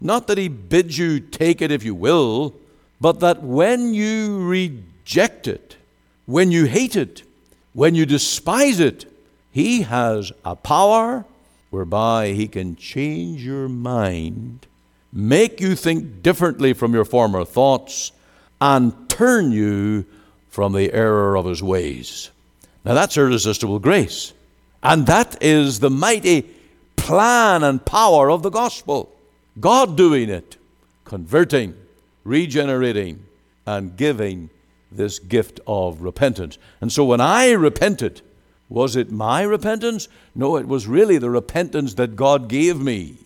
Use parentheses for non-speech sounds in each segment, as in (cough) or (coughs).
Not that he bids you take it if you will, but that when you reject it, when you hate it, when you despise it, he has a power whereby he can change your mind, make you think differently from your former thoughts, and turn you from the error of his ways. Now that's irresistible grace. And that is the mighty plan and power of the gospel. God doing it, converting, regenerating, and giving this gift of repentance. And so when I repented, was it my repentance? No, it was really the repentance that God gave me.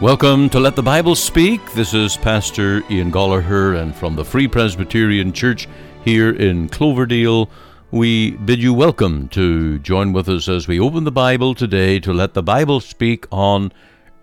Welcome to Let the Bible Speak. This is Pastor Ian Goligher, and from the Free Presbyterian Church here in Cloverdale, we bid you welcome to join with us as we open the Bible today to let the Bible speak on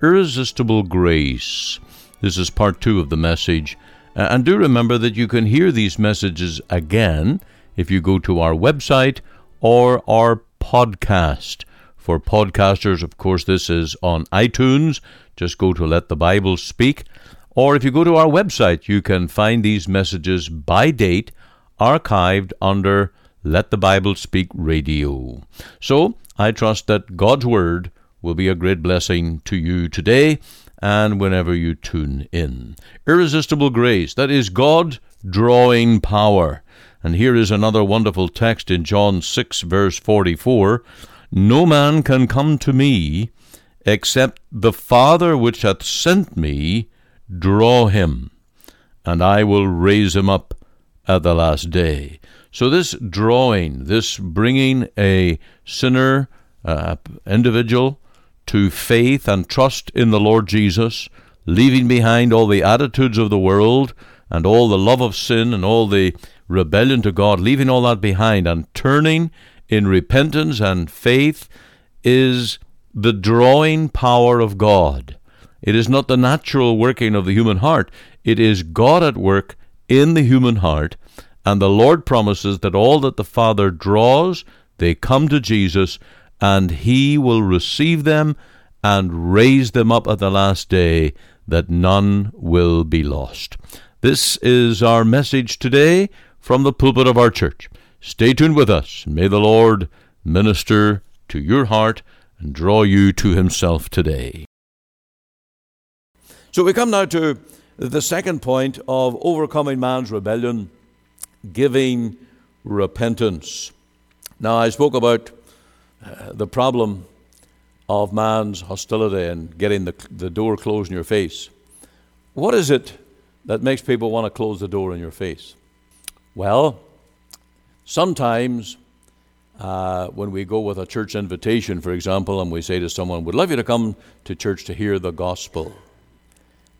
irresistible grace. This is part two of the message. And do remember that you can hear these messages again if you go to our website or our podcast. For podcasters, of course, this is on iTunes. Just go to Let the Bible Speak. Or if you go to our website, you can find these messages by date archived under Let the Bible Speak Radio. So I trust that God's Word will be a great blessing to you today and whenever you tune in. Irresistible grace, that is God drawing power. And here is another wonderful text in John 6, verse 44. No man can come to me except the Father which hath sent me draw him, and I will raise him up at the last day. So, this drawing, this bringing a sinner, uh, individual, to faith and trust in the Lord Jesus, leaving behind all the attitudes of the world and all the love of sin and all the rebellion to God, leaving all that behind and turning in repentance and faith is the drawing power of God. It is not the natural working of the human heart, it is God at work in the human heart. And the Lord promises that all that the Father draws, they come to Jesus, and He will receive them and raise them up at the last day, that none will be lost. This is our message today from the pulpit of our church. Stay tuned with us. May the Lord minister to your heart and draw you to Himself today. So we come now to the second point of overcoming man's rebellion, giving repentance. Now, I spoke about uh, the problem of man's hostility and getting the, the door closed in your face. What is it that makes people want to close the door in your face? Well, Sometimes, uh, when we go with a church invitation, for example, and we say to someone, We'd love you to come to church to hear the gospel.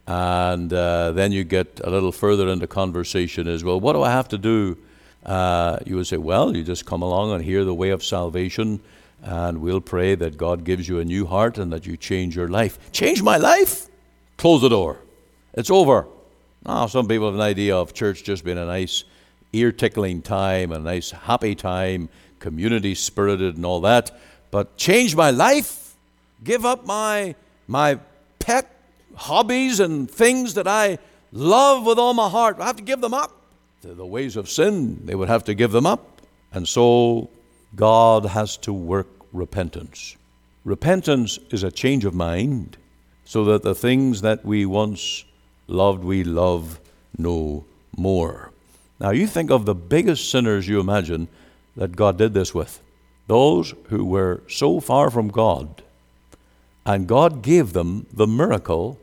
And uh, then you get a little further into conversation as well. What do I have to do? Uh, you would say, Well, you just come along and hear the way of salvation, and we'll pray that God gives you a new heart and that you change your life. Change my life? Close the door. It's over. Now, some people have an idea of church just being a nice ear tickling time, a nice happy time, community spirited and all that. But change my life, give up my, my pet hobbies and things that I love with all my heart. I have to give them up. They're the ways of sin, they would have to give them up. And so God has to work repentance. Repentance is a change of mind so that the things that we once loved, we love no more. Now, you think of the biggest sinners you imagine that God did this with those who were so far from God. And God gave them the miracle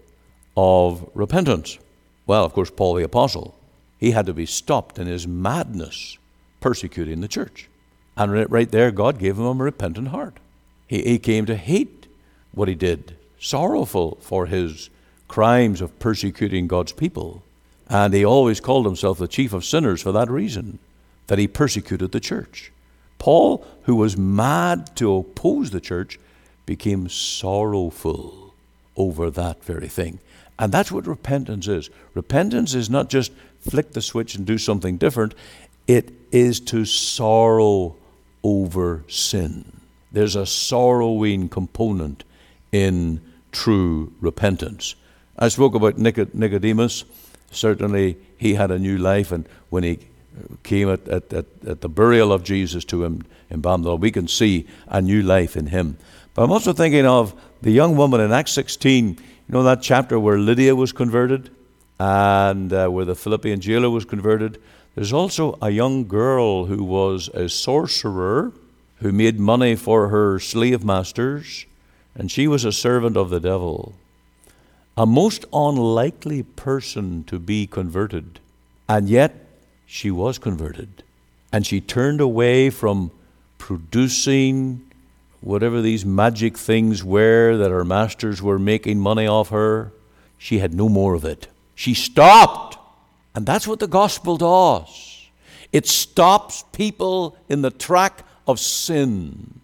of repentance. Well, of course, Paul the Apostle, he had to be stopped in his madness persecuting the church. And right there, God gave him a repentant heart. He, he came to hate what he did, sorrowful for his crimes of persecuting God's people. And he always called himself the chief of sinners for that reason, that he persecuted the church. Paul, who was mad to oppose the church, became sorrowful over that very thing. And that's what repentance is. Repentance is not just flick the switch and do something different, it is to sorrow over sin. There's a sorrowing component in true repentance. I spoke about Nicodemus. Certainly, he had a new life, and when he came at, at, at, at the burial of Jesus to him in Balmdale, we can see a new life in him. But I'm also thinking of the young woman in Acts 16, you know that chapter where Lydia was converted and uh, where the Philippian jailer was converted. There's also a young girl who was a sorcerer who made money for her slave masters, and she was a servant of the devil. A most unlikely person to be converted, and yet she was converted. And she turned away from producing whatever these magic things were that her masters were making money off her, she had no more of it. She stopped. And that's what the gospel does it stops people in the track of sin.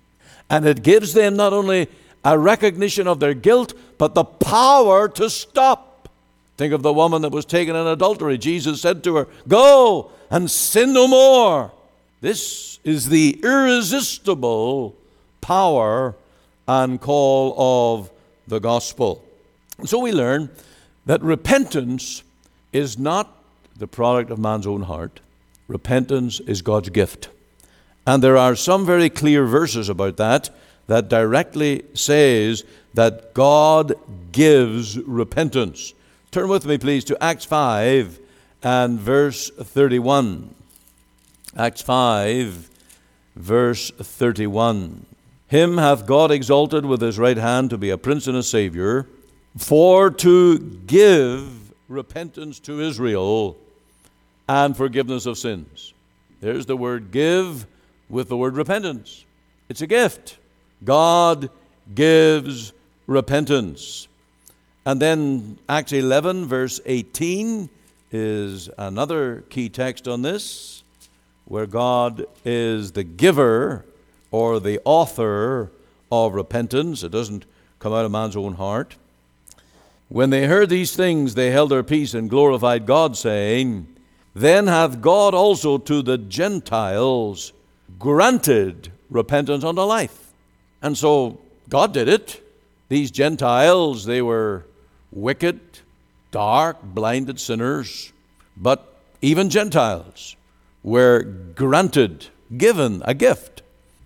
And it gives them not only a recognition of their guilt, but the power to stop. Think of the woman that was taken in adultery. Jesus said to her, Go and sin no more. This is the irresistible power and call of the gospel. So we learn that repentance is not the product of man's own heart. Repentance is God's gift. And there are some very clear verses about that that directly says that God gives repentance. Turn with me please to Acts 5 and verse 31. Acts 5 verse 31. Him hath God exalted with his right hand to be a prince and a savior, for to give repentance to Israel and forgiveness of sins. There's the word give with the word repentance. It's a gift. God gives repentance. And then Acts 11, verse 18, is another key text on this, where God is the giver or the author of repentance. It doesn't come out of man's own heart. When they heard these things, they held their peace and glorified God, saying, Then hath God also to the Gentiles granted repentance unto life. And so God did it. These Gentiles, they were wicked, dark, blinded sinners, but even Gentiles were granted, given a gift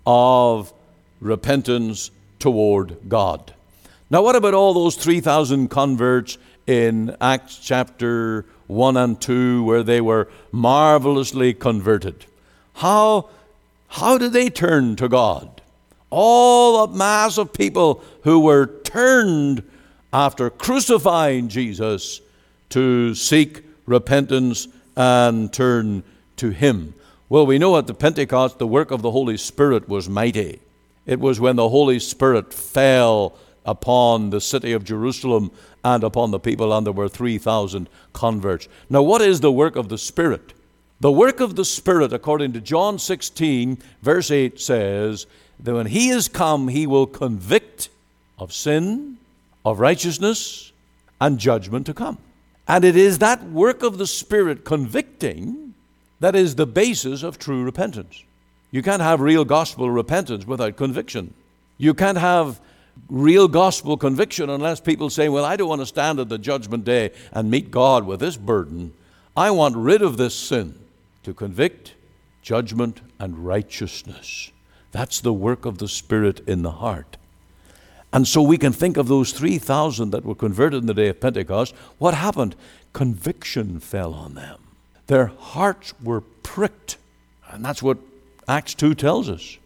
of repentance toward God. Now, what about all those 3,000 converts in Acts chapter 1 and 2 where they were marvelously converted? How, how did they turn to God? All the mass of people who were turned after crucifying Jesus to seek repentance and turn to Him. Well, we know at the Pentecost the work of the Holy Spirit was mighty. It was when the Holy Spirit fell upon the city of Jerusalem and upon the people, and there were 3,000 converts. Now, what is the work of the Spirit? The work of the Spirit, according to John 16, verse 8, says that when He is come, He will convict of sin, of righteousness, and judgment to come. And it is that work of the Spirit convicting that is the basis of true repentance. You can't have real gospel repentance without conviction. You can't have real gospel conviction unless people say, Well, I don't want to stand at the judgment day and meet God with this burden. I want rid of this sin to convict, judgment, and righteousness. That's the work of the Spirit in the heart. And so we can think of those 3,000 that were converted in the day of Pentecost. What happened? Conviction fell on them. Their hearts were pricked. And that's what Acts 2 tells us.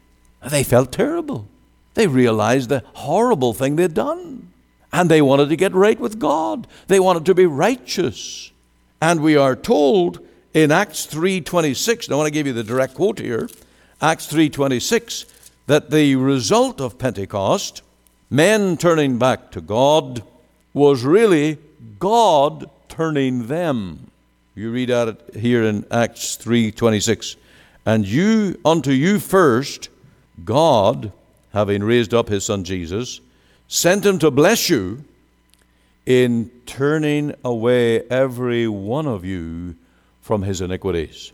They felt terrible. They realized the horrible thing they'd done. And they wanted to get right with God. They wanted to be righteous. And we are told in Acts 3:26, and I want to give you the direct quote here, Acts 3:26, that the result of Pentecost, men turning back to God, was really God turning them. You read out it here in Acts 3:26. And you unto you first God having raised up his son Jesus sent him to bless you in turning away every one of you from his iniquities.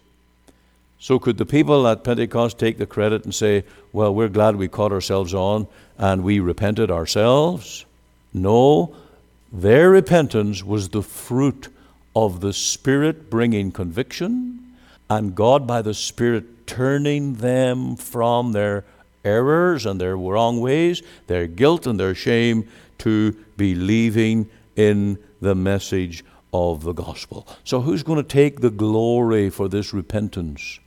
So, could the people at Pentecost take the credit and say, Well, we're glad we caught ourselves on and we repented ourselves? No, their repentance was the fruit of the Spirit bringing conviction and God, by the Spirit, turning them from their errors and their wrong ways, their guilt and their shame, to believing in the message of the gospel. So, who's going to take the glory for this repentance?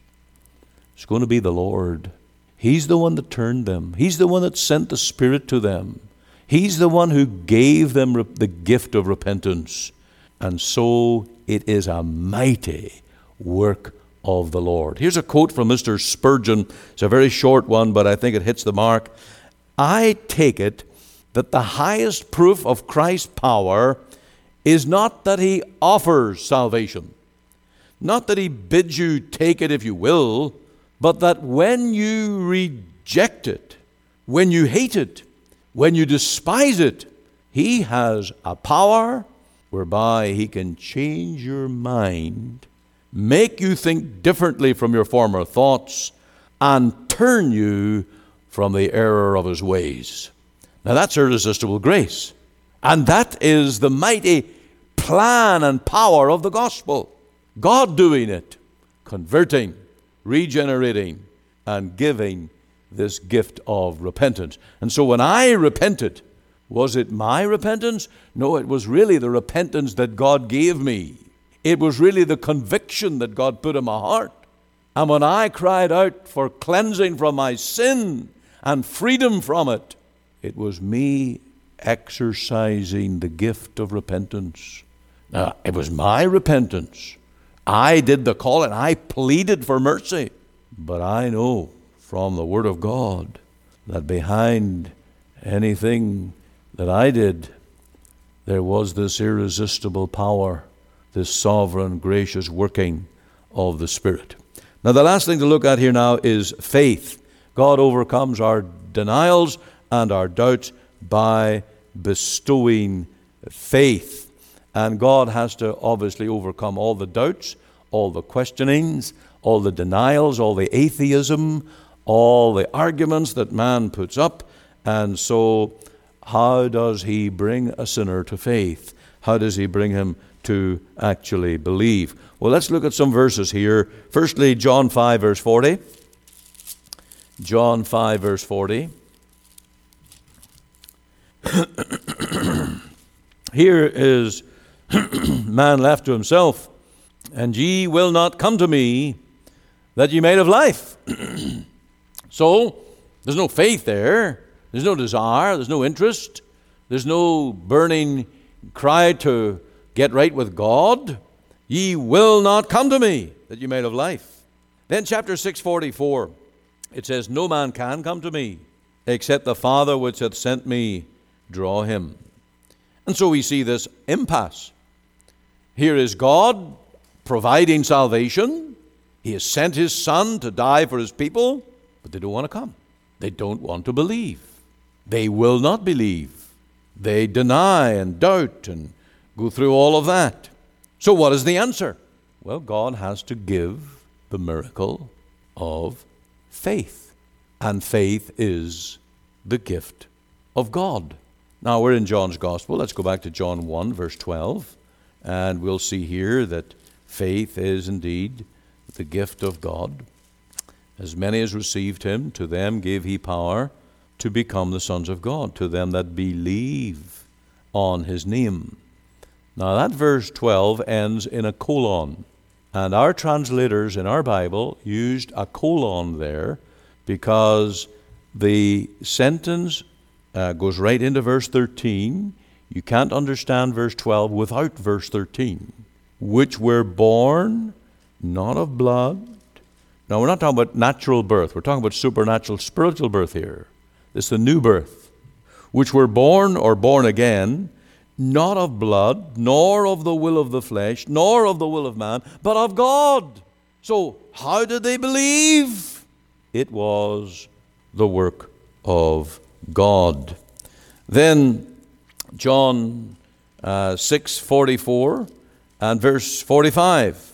It's going to be the Lord. He's the one that turned them, He's the one that sent the Spirit to them. He's the one who gave them the gift of repentance. And so it is a mighty work of the Lord. Here's a quote from Mr. Spurgeon. It's a very short one, but I think it hits the mark. I take it that the highest proof of Christ's power is not that he offers salvation, not that he bids you take it if you will, but that when you reject it, when you hate it, when you despise it, He has a power whereby He can change your mind, make you think differently from your former thoughts, and turn you from the error of His ways. Now that's irresistible grace. And that is the mighty plan and power of the gospel. God doing it, converting regenerating, and giving this gift of repentance. And so when I repented, was it my repentance? No, it was really the repentance that God gave me. It was really the conviction that God put in my heart. And when I cried out for cleansing from my sin and freedom from it, it was me exercising the gift of repentance. Now, it was my repentance. I did the calling. I pleaded for mercy. But I know from the Word of God that behind anything that I did, there was this irresistible power, this sovereign, gracious working of the Spirit. Now, the last thing to look at here now is faith. God overcomes our denials and our doubts by bestowing faith. And God has to obviously overcome all the doubts, all the questionings, all the denials, all the atheism, all the arguments that man puts up. And so, how does he bring a sinner to faith? How does he bring him to actually believe? Well, let's look at some verses here. Firstly, John 5, verse 40. John 5, verse 40. (coughs) Here is (clears throat) man left to himself, and ye will not come to me that ye may have life. (clears throat) so, there's no faith there, there's no desire, there's no interest, there's no burning cry to get right with God. Ye will not come to me that ye may have life. Then, chapter 644, it says, No man can come to me except the Father which hath sent me draw him. And so we see this impasse. Here is God providing salvation. He has sent His Son to die for His people, but they don't want to come. They don't want to believe. They will not believe. They deny and doubt and go through all of that. So, what is the answer? Well, God has to give the miracle of faith. And faith is the gift of God. Now, we're in John's Gospel. Let's go back to John 1, verse 12. And we'll see here that faith is indeed the gift of God. As many as received him, to them gave he power to become the sons of God, to them that believe on his name. Now, that verse 12 ends in a colon. And our translators in our Bible used a colon there because the sentence uh, goes right into verse 13 you can't understand verse 12 without verse 13. Which were born not of blood. Now, we're not talking about natural birth. We're talking about supernatural spiritual birth here. This is the new birth. Which were born or born again, not of blood, nor of the will of the flesh, nor of the will of man, but of God. So, how did they believe? It was the work of God. Then John uh, 644 and verse 45.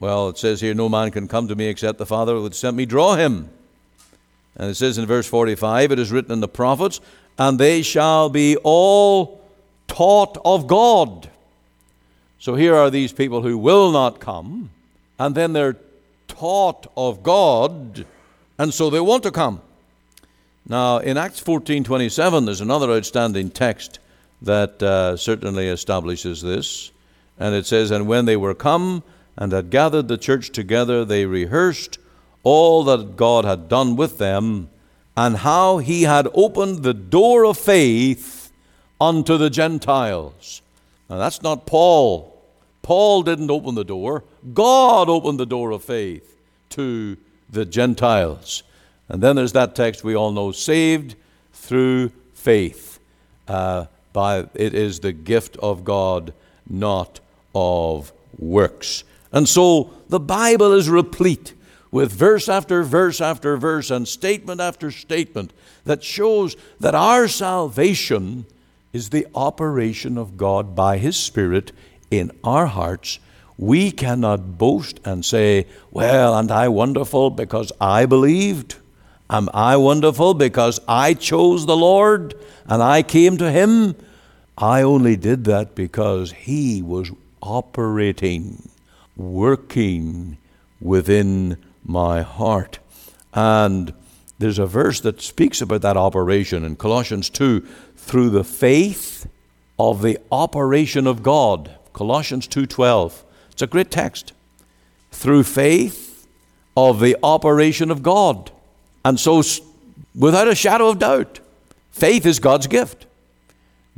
Well, it says here, No man can come to me except the Father who sent me draw him. And it says in verse 45, It is written in the prophets, and they shall be all taught of God. So here are these people who will not come, and then they're taught of God, and so they want to come. Now, in Acts 14:27, there's another outstanding text that uh, certainly establishes this, and it says, "And when they were come and had gathered the church together, they rehearsed all that God had done with them, and how He had opened the door of faith unto the Gentiles." Now, that's not Paul. Paul didn't open the door. God opened the door of faith to the Gentiles. And then there's that text we all know saved through faith. Uh, by, it is the gift of God, not of works. And so the Bible is replete with verse after verse after verse and statement after statement that shows that our salvation is the operation of God by His Spirit in our hearts we cannot boast and say, Well, aren't I wonderful because I believed? Am I wonderful because I chose the Lord and I came to Him? I only did that because He was operating, working within my heart. And there's a verse that speaks about that operation in Colossians 2 through the faith of the operation of God. Colossians 2:12. It's a great text. Through faith of the operation of God. And so, without a shadow of doubt, faith is God's gift.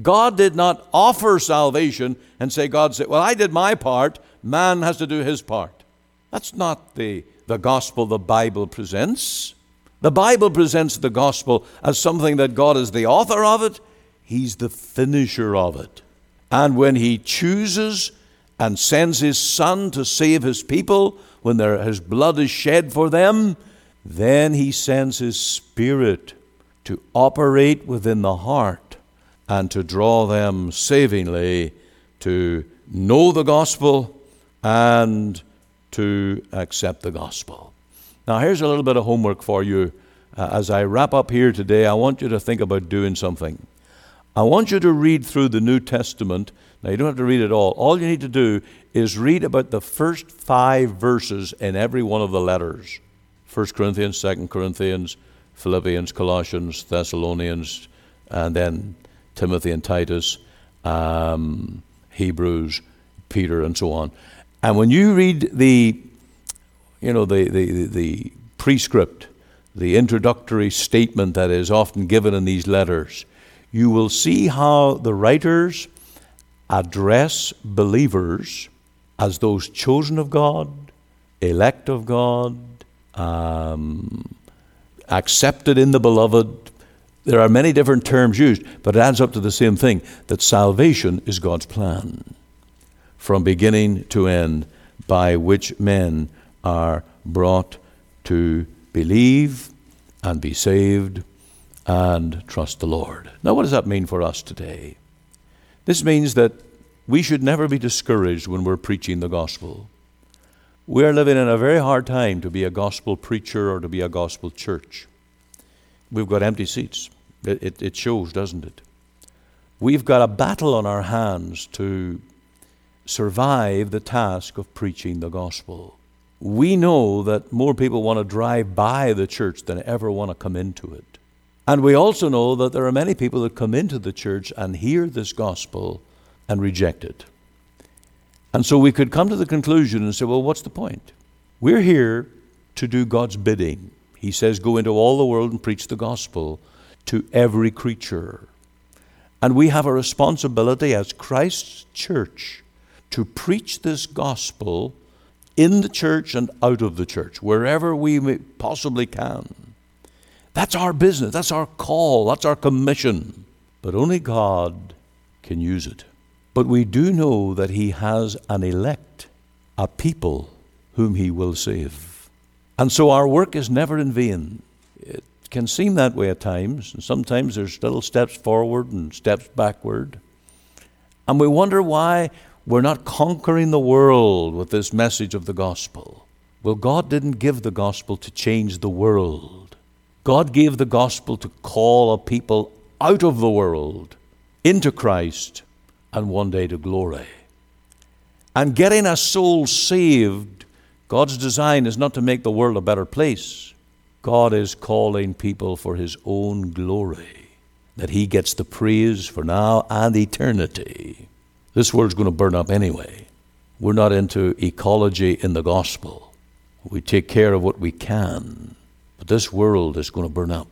God did not offer salvation and say, God said, Well, I did my part, man has to do his part. That's not the, the gospel the Bible presents. The Bible presents the gospel as something that God is the author of it, He's the finisher of it. And when He chooses and sends his Son to save his people when his blood is shed for them, then he sends his Spirit to operate within the heart and to draw them savingly to know the gospel and to accept the gospel. Now, here's a little bit of homework for you. Uh, as I wrap up here today, I want you to think about doing something. I want you to read through the New Testament now, you don't have to read it all. All you need to do is read about the first five verses in every one of the letters 1 Corinthians, 2 Corinthians, Philippians, Colossians, Thessalonians, and then Timothy and Titus, um, Hebrews, Peter, and so on. And when you read the, you know, the, the, the prescript, the introductory statement that is often given in these letters, you will see how the writers address believers as those chosen of God, elect of God, um, accepted in the beloved. There are many different terms used, but it adds up to the same thing that salvation is God's plan from beginning to end by which men are brought to believe and be saved and trust the Lord. Now, what does that mean for us today? This means that we should never be discouraged when we're preaching the gospel. We are living in a very hard time to be a gospel preacher or to be a gospel church. We've got empty seats. It, it, shows, doesn't it? We've got a battle on our hands to survive the task of preaching the gospel. We know that more people want to drive by the church than ever want to come into it. And we also know that there are many people that come into the church and hear this gospel and reject it. And so we could come to the conclusion and say, well, what's the point? We're here to do God's bidding. He says, go into all the world and preach the gospel to every creature. And we have a responsibility as Christ's church to preach this gospel in the church and out of the church, wherever we possibly can. That's our business. That's our call. That's our commission. But only God can use it. But we do know that He has an elect, a people whom He will save. And so our work is never in vain. It can seem that way at times, and sometimes there's little steps forward and steps backward. And we wonder why we're not conquering the world with this message of the gospel. Well, God didn't give the gospel to change the world. God gave the gospel to call a people out of the world into Christ and one day to glory. And getting a soul saved, God's design is not to make the world a better place. God is calling people for His own glory, that He gets the praise for now and eternity. This world's going to burn up anyway. We're not into ecology in the gospel. We take care of what we can, but this world is going to burn up.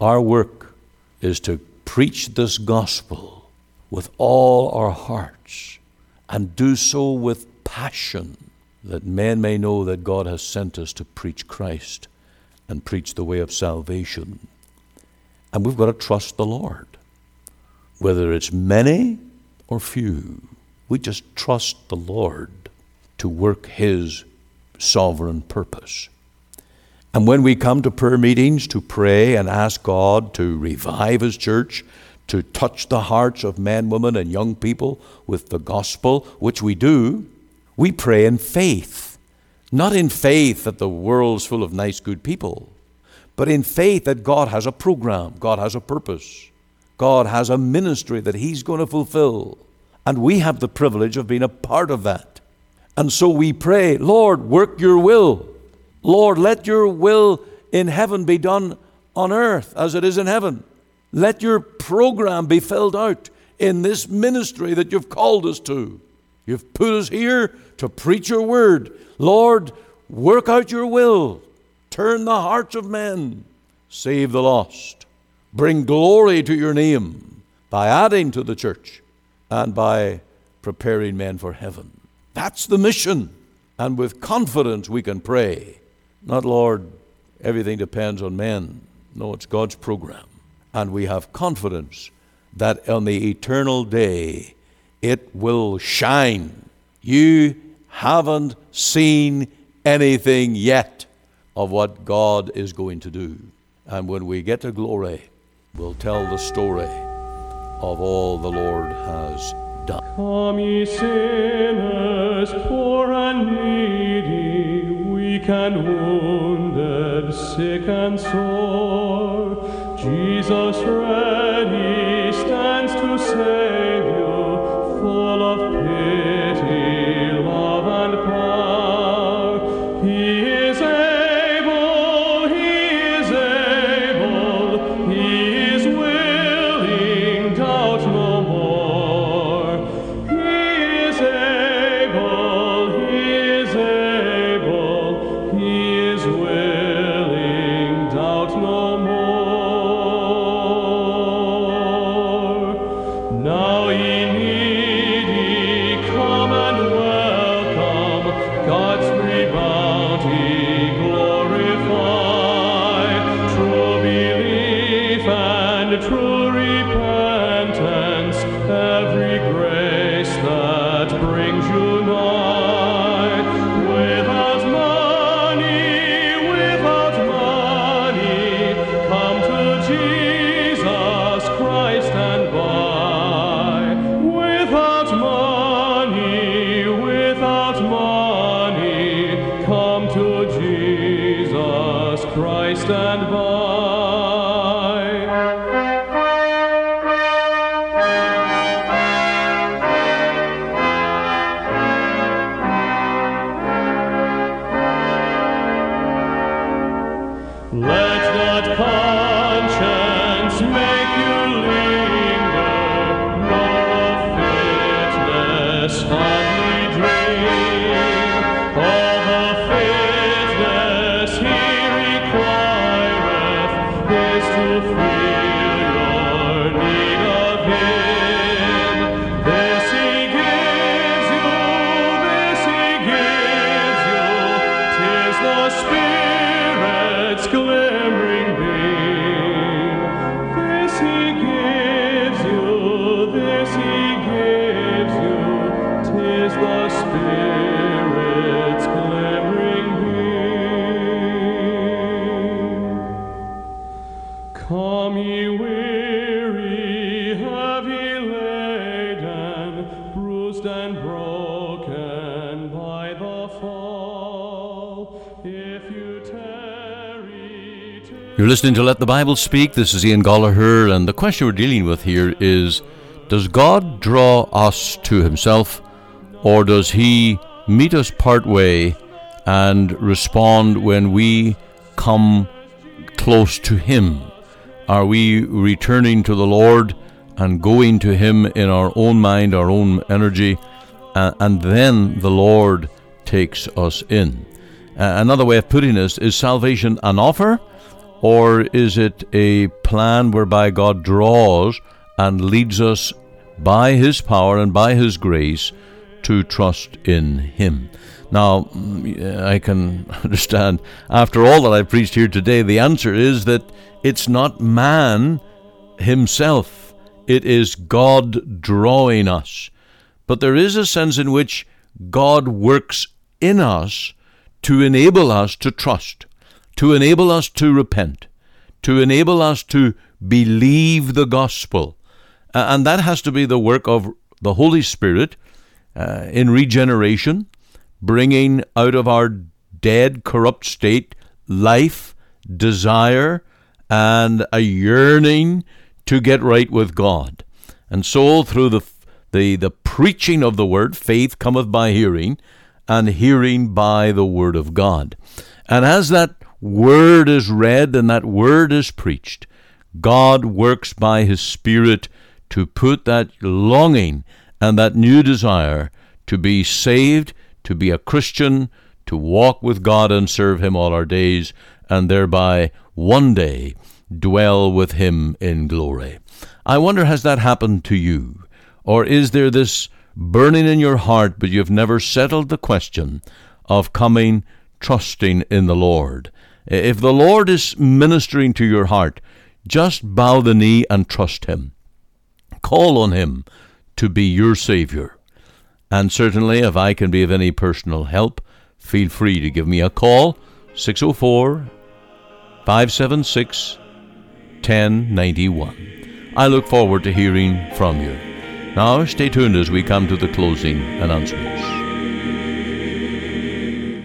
Our work is to preach this gospel with all our hearts and do so with passion that men may know that God has sent us to preach Christ and preach the way of salvation. And we've got to trust the Lord. Whether it's many or few, we just trust the Lord to work His sovereign purpose. And when we come to prayer meetings to pray and ask God to revive His church, to touch the hearts of men, women, and young people with the gospel, which we do, we pray in faith. Not in faith that the world's full of nice, good people, but in faith that God has a program, God has a purpose, God has a ministry that He's going to fulfill. And we have the privilege of being a part of that. And so we pray, Lord, work your will. Lord, let your will in heaven be done on earth as it is in heaven. Let your program be filled out in this ministry that you've called us to. You've put us here to preach your word. Lord, work out your will. Turn the hearts of men. Save the lost. Bring glory to your name by adding to the church and by preparing men for heaven. That's the mission. And with confidence we can pray. Not, Lord, everything depends on men. No, it's God's program and we have confidence that on the eternal day it will shine. You haven't seen anything yet of what God is going to do. And when we get to glory, we'll tell the story of all the Lord has done. Come, ye sinners, poor and needy, weak and wounded, sick and sore. Jesus ready stands to save You're listening to Let the Bible Speak. This is Ian Goligher, and the question we're dealing with here is Does God draw us to Himself, or does He meet us part way and respond when we come close to Him? Are we returning to the Lord and going to Him in our own mind, our own energy, and then the Lord takes us in? Another way of putting this is salvation an offer? Or is it a plan whereby God draws and leads us by His power and by His grace to trust in Him? Now, mm, I can (laughs) understand after all that I've preached here today, the answer is that it's not man himself, it is God drawing us. But there is a sense in which God works in us to enable us to trust, to enable us to repent, to enable us to believe the gospel. And that has to be the work of the Holy Spirit uh, in regeneration, bringing out of our dead, corrupt state life, desire, and a yearning to get right with God. And so, through the, the, the preaching of the word, faith cometh by hearing, and hearing by the word of God. And as that word is read and that word is preached, God works by his Spirit to put that longing and that new desire to be saved, to be a Christian, to walk with God and serve him all our days, and thereby one day dwell with him in glory. I wonder, has that happened to you? Or is there this burning in your heart, but you've never settled the question of coming trusting in the Lord? If the Lord is ministering to your heart, just bow the knee and trust Him. Call on Him to be your Savior. And certainly, if I can be of any personal help, feel free to give me a call 604 576 1091. I look forward to hearing from you. Now, stay tuned as we come to the closing announcements.